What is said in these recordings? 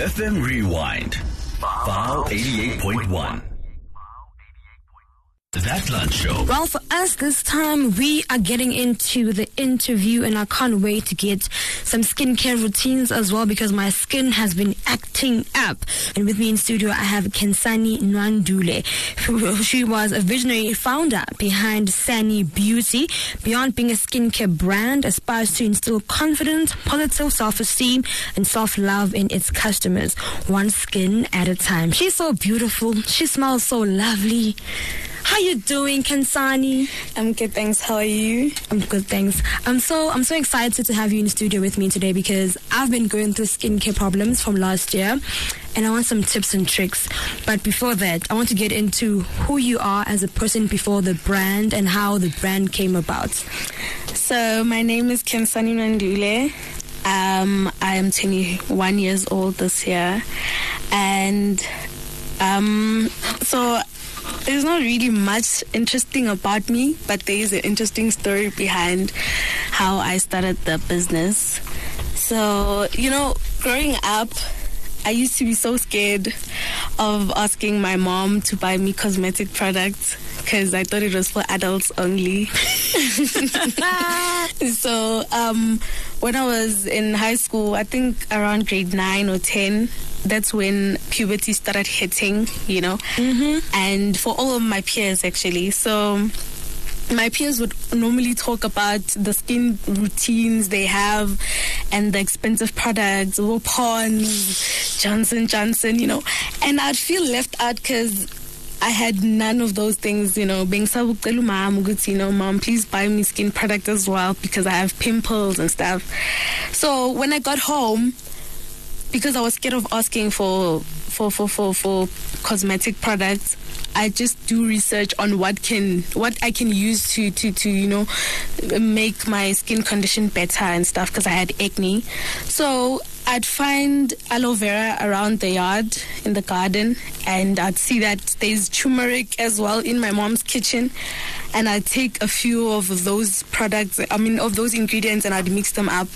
FM Rewind. File 88.1. That Lunch Show. Well, for us this time, we are getting into the interview, and I can't wait to get some skincare routines as well because my skin has been acting up. And with me in studio, I have Khensani Nwandule. She was a visionary founder behind Sani Beauty. Beyond being a skincare brand, aspires to instill confidence, positive self-esteem, and self-love in its customers, one skin at a time. She's so beautiful. She smells so lovely. How you doing, Khensani? I'm good, thanks. How are you? I'm good, thanks. I'm so I'm so excited to have you in the studio with me today because I've been going through skincare problems from last year, and I want some tips and tricks. But before that, I want to get into who you are as a person before the brand and how the brand came about. So, my name is Khensani Mandule. Um, I am 21 years old this year, and um, so there's not really much interesting about me, but there is an interesting story behind how I started the business. So, you know, growing up, I used to be so scared of asking my mom to buy me cosmetic products because I thought it was for adults only. so, um, when I was in high school, I think around grade nine or 10, that's when puberty started hitting, you know, mm-hmm. and for all of my peers actually. So, my peers would normally talk about the skin routines they have and the expensive products, Pond's, Johnson Johnson, you know, and I'd feel left out because I had none of those things, you know, being sabuktelu mom, good, you know, mom, please buy me skin product as well because I have pimples and stuff. So when I got home, because I was scared of asking for for for for, for cosmetic products, I just do research on what can what I can use to to to you know make my skin condition better and stuff because I had acne. So I'd find aloe vera around the yard in the garden, and I'd see that there's turmeric as well in my mom's kitchen, and I'd take a few of those products, I mean, of those ingredients, and I'd mix them up,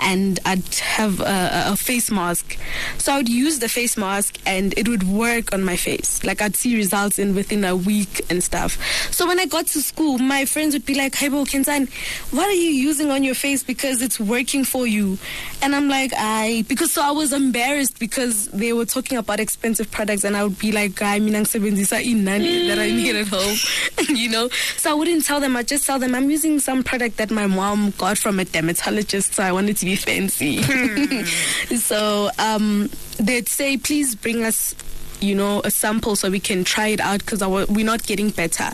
and I'd have a, a face mask. So I would use the face mask, and it would work on my face. Like I'd see results in within a week and stuff. So when I got to school, my friends would be like, "Hey, Bo Kensan, what are you using on your face because it's working for you?" And I'm like, "I." because so I was embarrassed because they were talking about expensive products and I would be like, I mean, I'm inani that I need at home, you know. So I wouldn't tell them. I just tell them I'm using some product that my mom got from a dermatologist, so I wanted to be fancy. Hmm. so um, they'd say, please bring us you know, a sample so we can try it out because we're not getting better.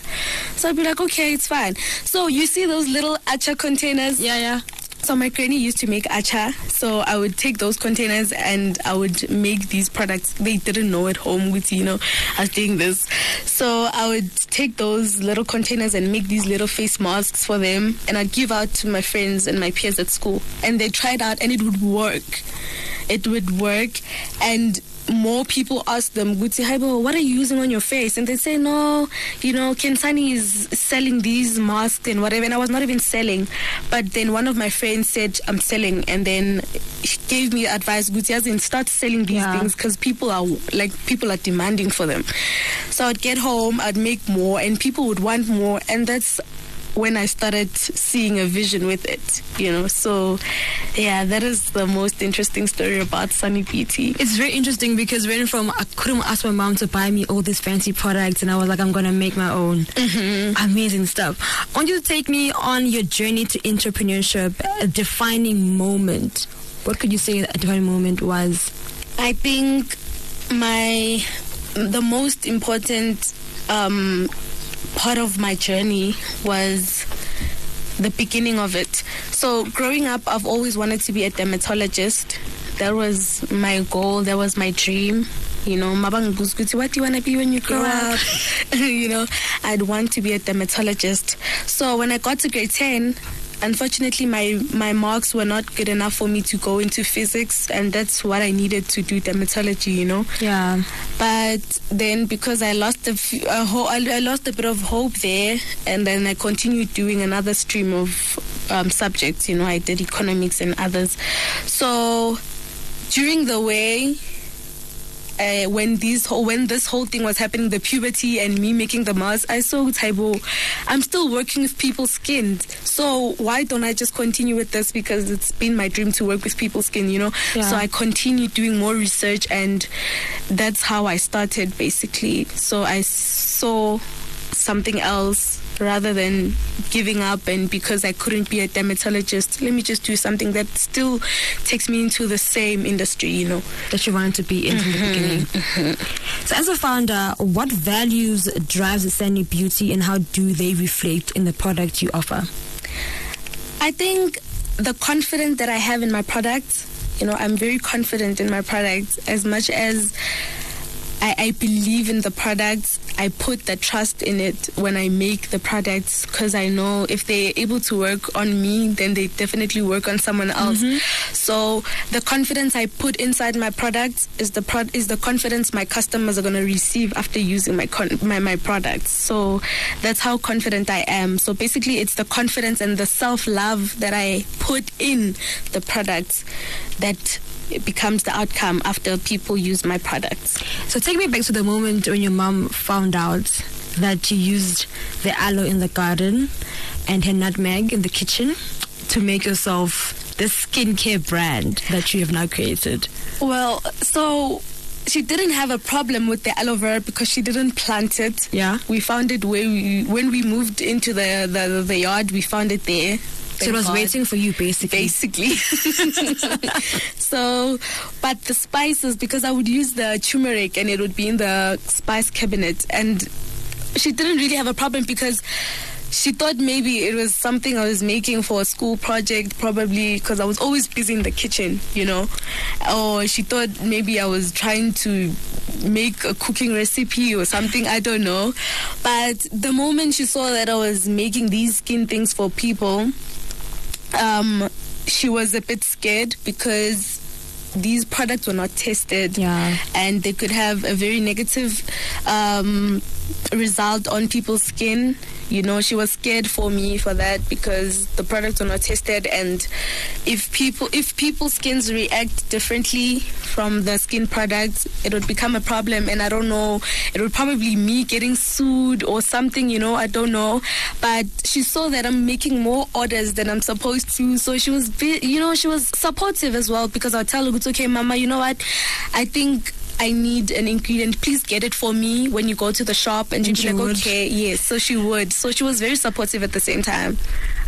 So I'd be like, okay, it's fine. So you see those little acha containers? Yeah, yeah. So my granny used to make acha. So I would take those containers and I would make these products. They didn't know at home with you know I was doing this. So I would take those little containers and make these little face masks for them, and I'd give out to my friends and my peers at school. And they tried out, and it would work. It would work, and more people ask them, Guti Haibo, what are you using on your face? And they say, no, you know, Khensani is selling these masks and whatever. And I was not even selling. But then one of my friends said, I'm selling. And then she gave me advice, Guti, as in start selling these yeah. things because people are like, people are demanding for them. So I'd get home, I'd make more, and people would want more. And that's when I started seeing a vision with it, you know. So, yeah, that is the most interesting story about Sani Beauty. It's very interesting because when from I couldn't ask my mom to buy me all these fancy products, and I was like, I'm gonna make my own. Mm-hmm. Amazing stuff. I want you to take me on your journey to entrepreneurship, a defining moment. What could you say a defining moment was? I think my the most important um, part of my journey was the beginning of it. So, growing up, I've always wanted to be a dermatologist. That was my goal, that was my dream. You know, Mabang Guskuti, what do you want to be when you grow up? you know, I'd want to be a dermatologist. So, when I got to grade 10, unfortunately my my marks were not good enough for me to go into physics and that's what I needed to do dermatology you know? Yeah. But then because I lost a, few, a ho- I lost a bit of hope there and then I continued doing another stream of um, subjects you know I did economics and others. So during the way uh, when these whole, when this whole thing was happening, the puberty and me making the mask, I saw Taibo. I'm still working with people's skin, so why don't I just continue with this? Because it's been my dream to work with people's skin, you know. Yeah. So I continued doing more research, and that's how I started basically. So I saw something else rather than giving up and because I couldn't be a dermatologist, let me just do something that still takes me into the same industry, you know. that you wanted to be in from the mm-hmm. beginning. Mm-hmm. So, as a founder, what values drives Sani Beauty, and how do they reflect in the product you offer? I think the confidence that I have in my product, you know, I'm very confident in my product as much as I, I believe in the products. I put the trust in it when I make the products because I know if they're able to work on me, then they definitely work on someone else. Mm-hmm. So the confidence I put inside my products is the pro- is the confidence my customers are going to receive after using my con- my my products. So that's how confident I am. So basically, it's the confidence and the self love that I put in the products that it becomes the outcome after people use my products. So, take me back to the moment when your mom found out that you used the aloe in the garden and her nutmeg in the kitchen to make yourself the skincare brand that you have now created. Well, so she didn't have a problem with the aloe vera because she didn't plant it. Yeah. We found it where we when we moved into the the, the yard. We found it there. So, it was God. waiting for you, basically. basically. so, but the spices because I would use the turmeric and it would be in the spice cabinet, and she didn't really have a problem because. She thought maybe it was something I was making for a school project, probably because I was always busy in the kitchen, you know. Or she thought maybe I was trying to make a cooking recipe or something, I don't know. But the moment she saw that I was making these skin things for people, um, she was a bit scared because these products were not tested Yeah. and they could have a very negative um, result on people's skin. You know, she was scared for me for that because the products were not tested, and if people if people's skins react differently from the skin products, it would become a problem. And I don't know, it would probably me getting sued or something. You know, I don't know. But she saw that I'm making more orders than I'm supposed to, so she was, you know, she was supportive as well because I'll tell her, it's okay, Mama. You know what? I think. I need an ingredient. Please get it for me when you go to the shop. And she'd be she like, would. okay, yes. So she would. So she was very supportive at the same time.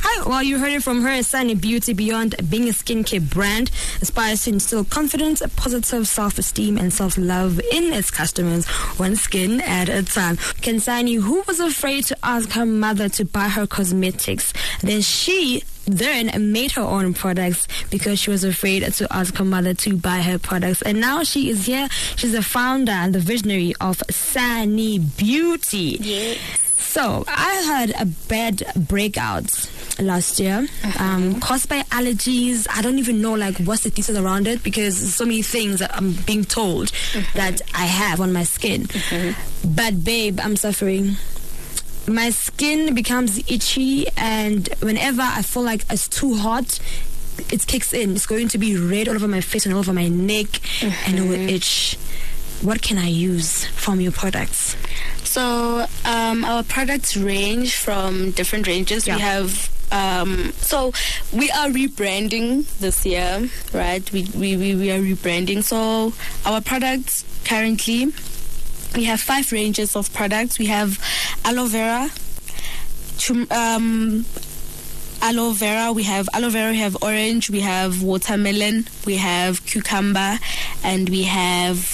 Hi, well, you heard it from her. Sani Beauty, beyond being a skincare brand, aspires to instill confidence, positive self-esteem, and self-love in its customers, one skin at a time. Khensani, who was afraid to ask her mother to buy her cosmetics, then she then made her own products because she was afraid to ask her mother to buy her products. And now she is here. She's the founder and the visionary of Sani Beauty. Yes. So I had a bad breakout last year, uh-huh. um, caused by allergies. I don't even know like what's the thesis around it because so many things that I'm being told uh-huh. that I have on my skin. Uh-huh. But babe, I'm suffering. My skin becomes itchy, and whenever I feel like it's too hot, it kicks in. It's going to be red all over my face and all over my neck, and it will itch. What can I use from your products? So um, our products range from different ranges. Yeah. We have um, so we are rebranding this year, right? We, we we we are rebranding. So our products currently we have five ranges of products. We have aloe vera, um, aloe vera. We have aloe vera. We have orange. We have watermelon. We have cucumber, and we have.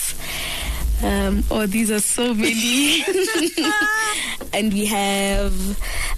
Um, oh, these are so many. and we have,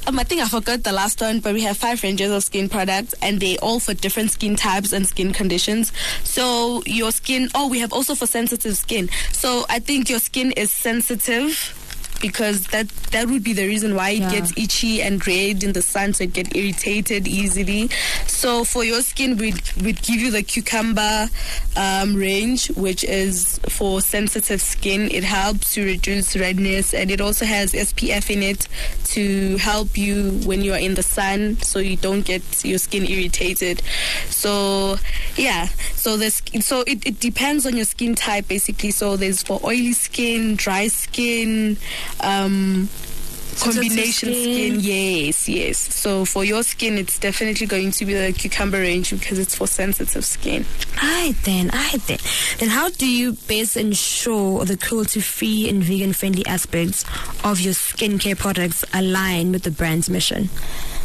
um, I think I forgot the last one, but we have five ranges of skin products, and they all for different skin types and skin conditions. So your skin. Oh, we have also for sensitive skin. So I think your skin is sensitive because that that would be the reason why it Yeah. gets itchy and red in the sun, so it get irritated easily. So for your skin, we'd we'd give you the cucumber um, range, which is for sensitive skin. It helps to reduce redness, and it also has SPF in it to help you when you are in the sun, so you don't get your skin irritated. So yeah, so this so it, it depends on your skin type basically. So there's for oily skin, dry skin, um, combination skin. skin. Yes, yes. So for your skin, it's definitely going to be the cucumber range because it's for sensitive skin. Alright then, alright then. Then how do you best ensure the cruelty-free and vegan-friendly aspects of your skincare products align with the brand's mission?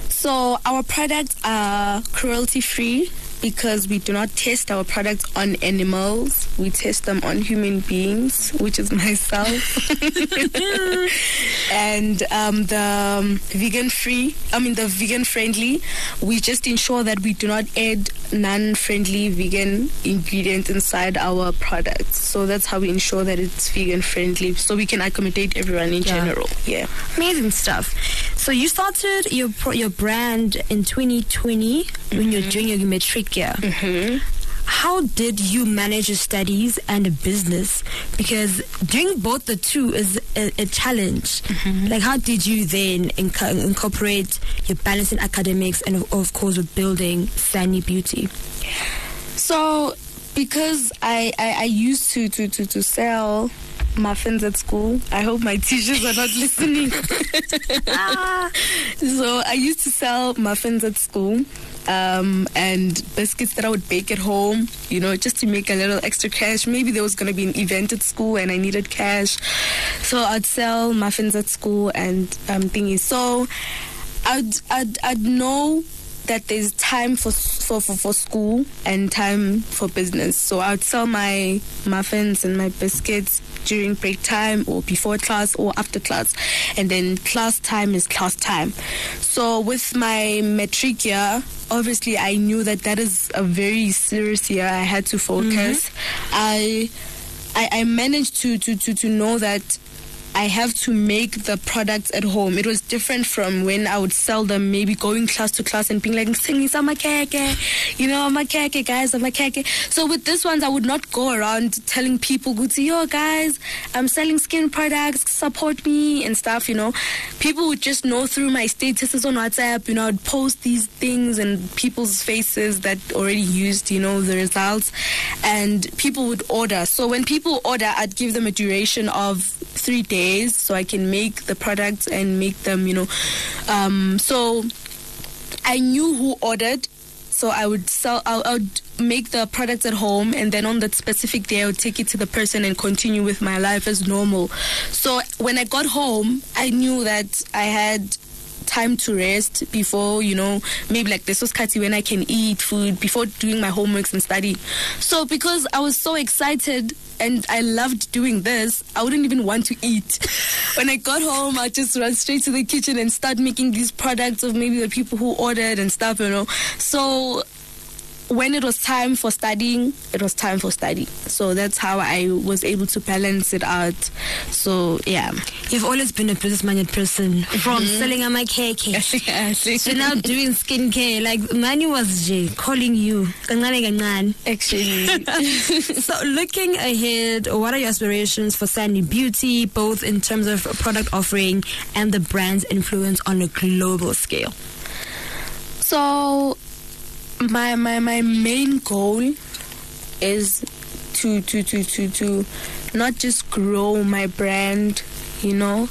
So our products are cruelty free because we do not test our products on animals. We test them on human beings, which is myself. and um, the um, vegan free, I mean the vegan friendly, we just ensure that we do not add non-friendly vegan ingredients inside our products. So that's how we ensure that it's vegan friendly, so we can accommodate everyone in Yeah. general. Yeah. Amazing stuff. So you started your your brand in 2020 when you're mm-hmm. doing your matric year. Mm-hmm. How did you manage your studies and a business? Because doing both the two is a, a challenge. Like, how did you then inco- incorporate your balance in academics and, of, of course, with building Sani Beauty? So, because I, I, I used to, to, to, to sell muffins at school, I hope my teachers are not listening. ah. so, I used to sell muffins at school. Um, and biscuits that I would bake at home, you know, just to make a little extra cash. Maybe there was going to be an event at school and I needed cash. So I'd sell muffins at school and um, thingies. So I'd, I'd, I'd know that there's time for, for for for school and time for business. So I'd sell my muffins and my biscuits during break time or before class or after class, and then class time is class time. So with my matric year, obviously I knew that that is a very serious year. I had to focus. Mm-hmm. I, I I managed to to to to know that I have to make the products at home. It was different from when I would sell them, maybe going class to class and being like, singing some keke, you know, I'm a keke, guys, I'm a keke. So with this ones, I would not go around telling people, to yo, guys, I'm selling skin products, support me and stuff, you know. People would just know through my statuses on WhatsApp, you know, I'd post these things and people's faces that already used, you know, the results. And people would order. So when people order, I'd give them a duration of three days so I can make the products and make them, you know. Um, so I knew who ordered. So I would sell, I would make the products at home, and then on that specific day, I would take it to the person and continue with my life as normal. So when I got home, I knew that I had time to rest before you know maybe like this was Kati when I can eat food before doing my homeworks and study. So because I was so excited and I loved doing this, I wouldn't even want to eat. when I got home, I'd just run straight to the kitchen and start making these products of maybe the people who ordered and stuff, you know. So when it was time for studying, it was time for study. So that's how I was able to balance it out. So yeah. You've always been a business-minded person from mm-hmm. selling a my cake. So now doing skincare, like Manu was Jay calling you. Actually, So looking ahead, what are your aspirations for Sani Beauty, both in terms of product offering and the brand's influence on a global scale? so my my my main goal is to to to to to not just grow my brand, you know,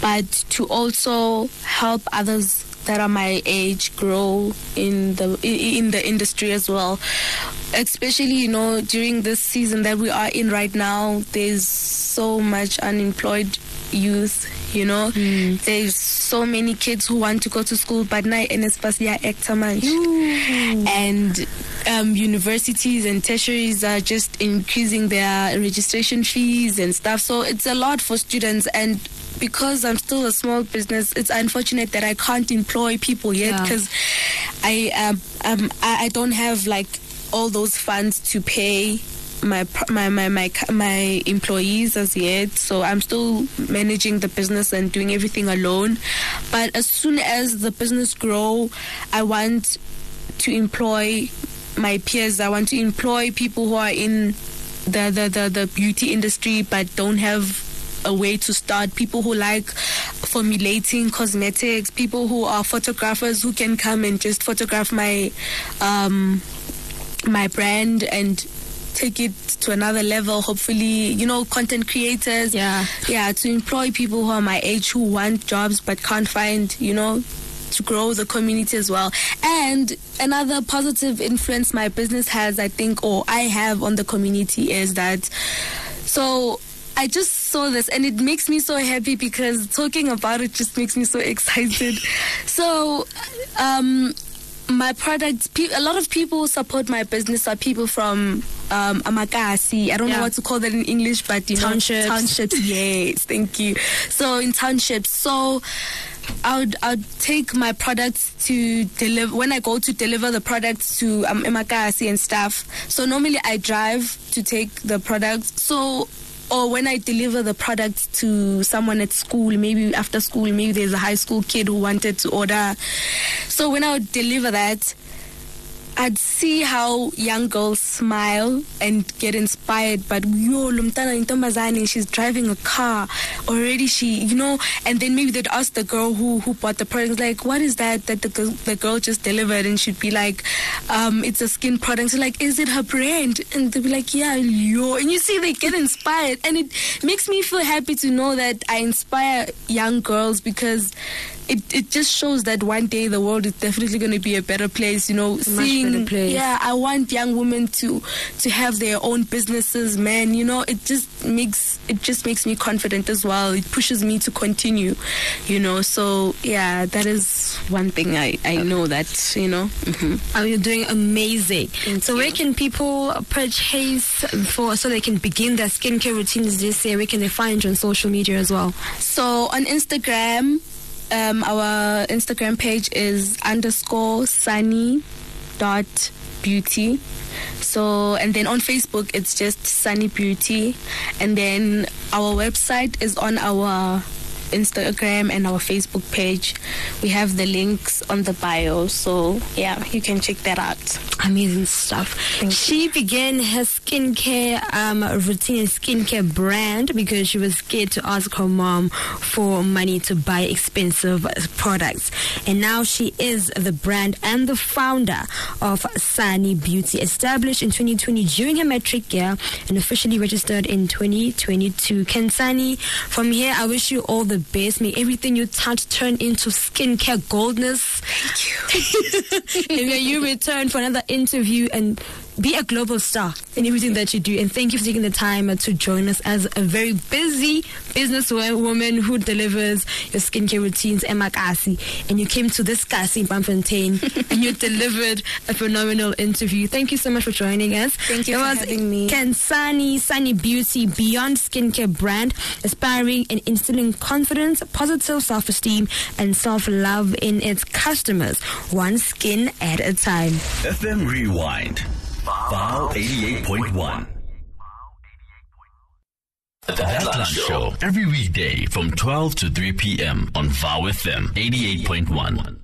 but to also help others that are my age grow in the in the industry as well. Especially, you know, during this season that we are in right now, there's so much unemployed youth, you know. There's so many kids who want to go to school but now in Espacia actor and um, universities and tertiaries are just increasing their registration fees and stuff. So it's a lot for students and because I'm still a small business, it's unfortunate that I can't employ people yet Yeah. because I um, um I, I don't have like all those funds to pay my my my my my employees as yet. So I'm still managing the business and doing everything alone. But as soon as the business grow, I want to employ my peers. I want to employ people who are in the the the, the beauty industry but don't have a way to start people who like formulating cosmetics people who are photographers who can come and just photograph my um my brand and take it to another level hopefully you know content creators Yeah. yeah to employ people who are my age who want jobs but can't find you know to grow the community as well and another positive influence my business has i think or i have on the community is that so I just saw this and it makes me so happy because talking about it just makes me so excited. so, um, my products, a lot of people support my business are people from um, Amakasi. I don't know Yeah. what to call that in English, but you Townships. know, townships. yes, thank you. So in townships, so I would I would take my products to deliver when I go to deliver the products to um, Emakasi and stuff. So normally I drive to take the products. So or when I deliver the product to someone at school, maybe after school, maybe there's a high school kid who wanted to order. So when I would deliver that, I'd see how young girls smile and get inspired. But yo, lumtana intombazane, she's driving a car already. She, you know, and then maybe they'd ask the girl who who bought the product, like, what is that that the girl, the girl just delivered? And she'd be like, um, it's a skin product. So like, is it her brand? And they'd be like, yeah, yo. And you see, they get inspired, and it makes me feel happy to know that I inspire young girls because it, it just shows that one day the world is definitely going to be a better place. You know, seeing place. yeah, I want young women to to have their own businesses, man. You know, it just makes it just makes me confident as well. It pushes me to continue. You know, so yeah, that is one thing I I know that you know. hmm Oh, you're doing amazing. Thank so where can people purchase for so they can begin their skincare routines this year? Where can they find you on social media as well? So on Instagram, um, our Instagram page is underscore sunny dot beauty. So and then on Facebook it's just Sani Beauty, and then our website is on our Instagram and our Facebook page. We have the links on the bio, so yeah, you can check that out. Amazing stuff. Thank she began her skincare um, routine and skincare brand because she was scared to ask her mom for money to buy expensive products. And now she is the brand and the founder of Sani Beauty, established in 2020 during her matric year and officially registered in 2022. Ken Sunny, from here, I wish you all the best. May everything you touch turn into skincare goldness. Thank you. and may you return for another interview and be a global star in everything that you do. And thank you for taking the time uh, to join us as a very busy businesswoman who delivers your skincare routines, Emma Kasi. And you came to this Kasi in Braamfontein and you delivered a phenomenal interview. Thank you so much for joining us. Thank you It for was having me. Khensani Sani Beauty Beyond Skincare brand, aspiring and instilling confidence, positive self esteem, and self love in its customers, one skin at a time. FM Rewind. File 88.1. The Headline Show every weekday from 12 to 3 p.m. on Vow FM 88.1.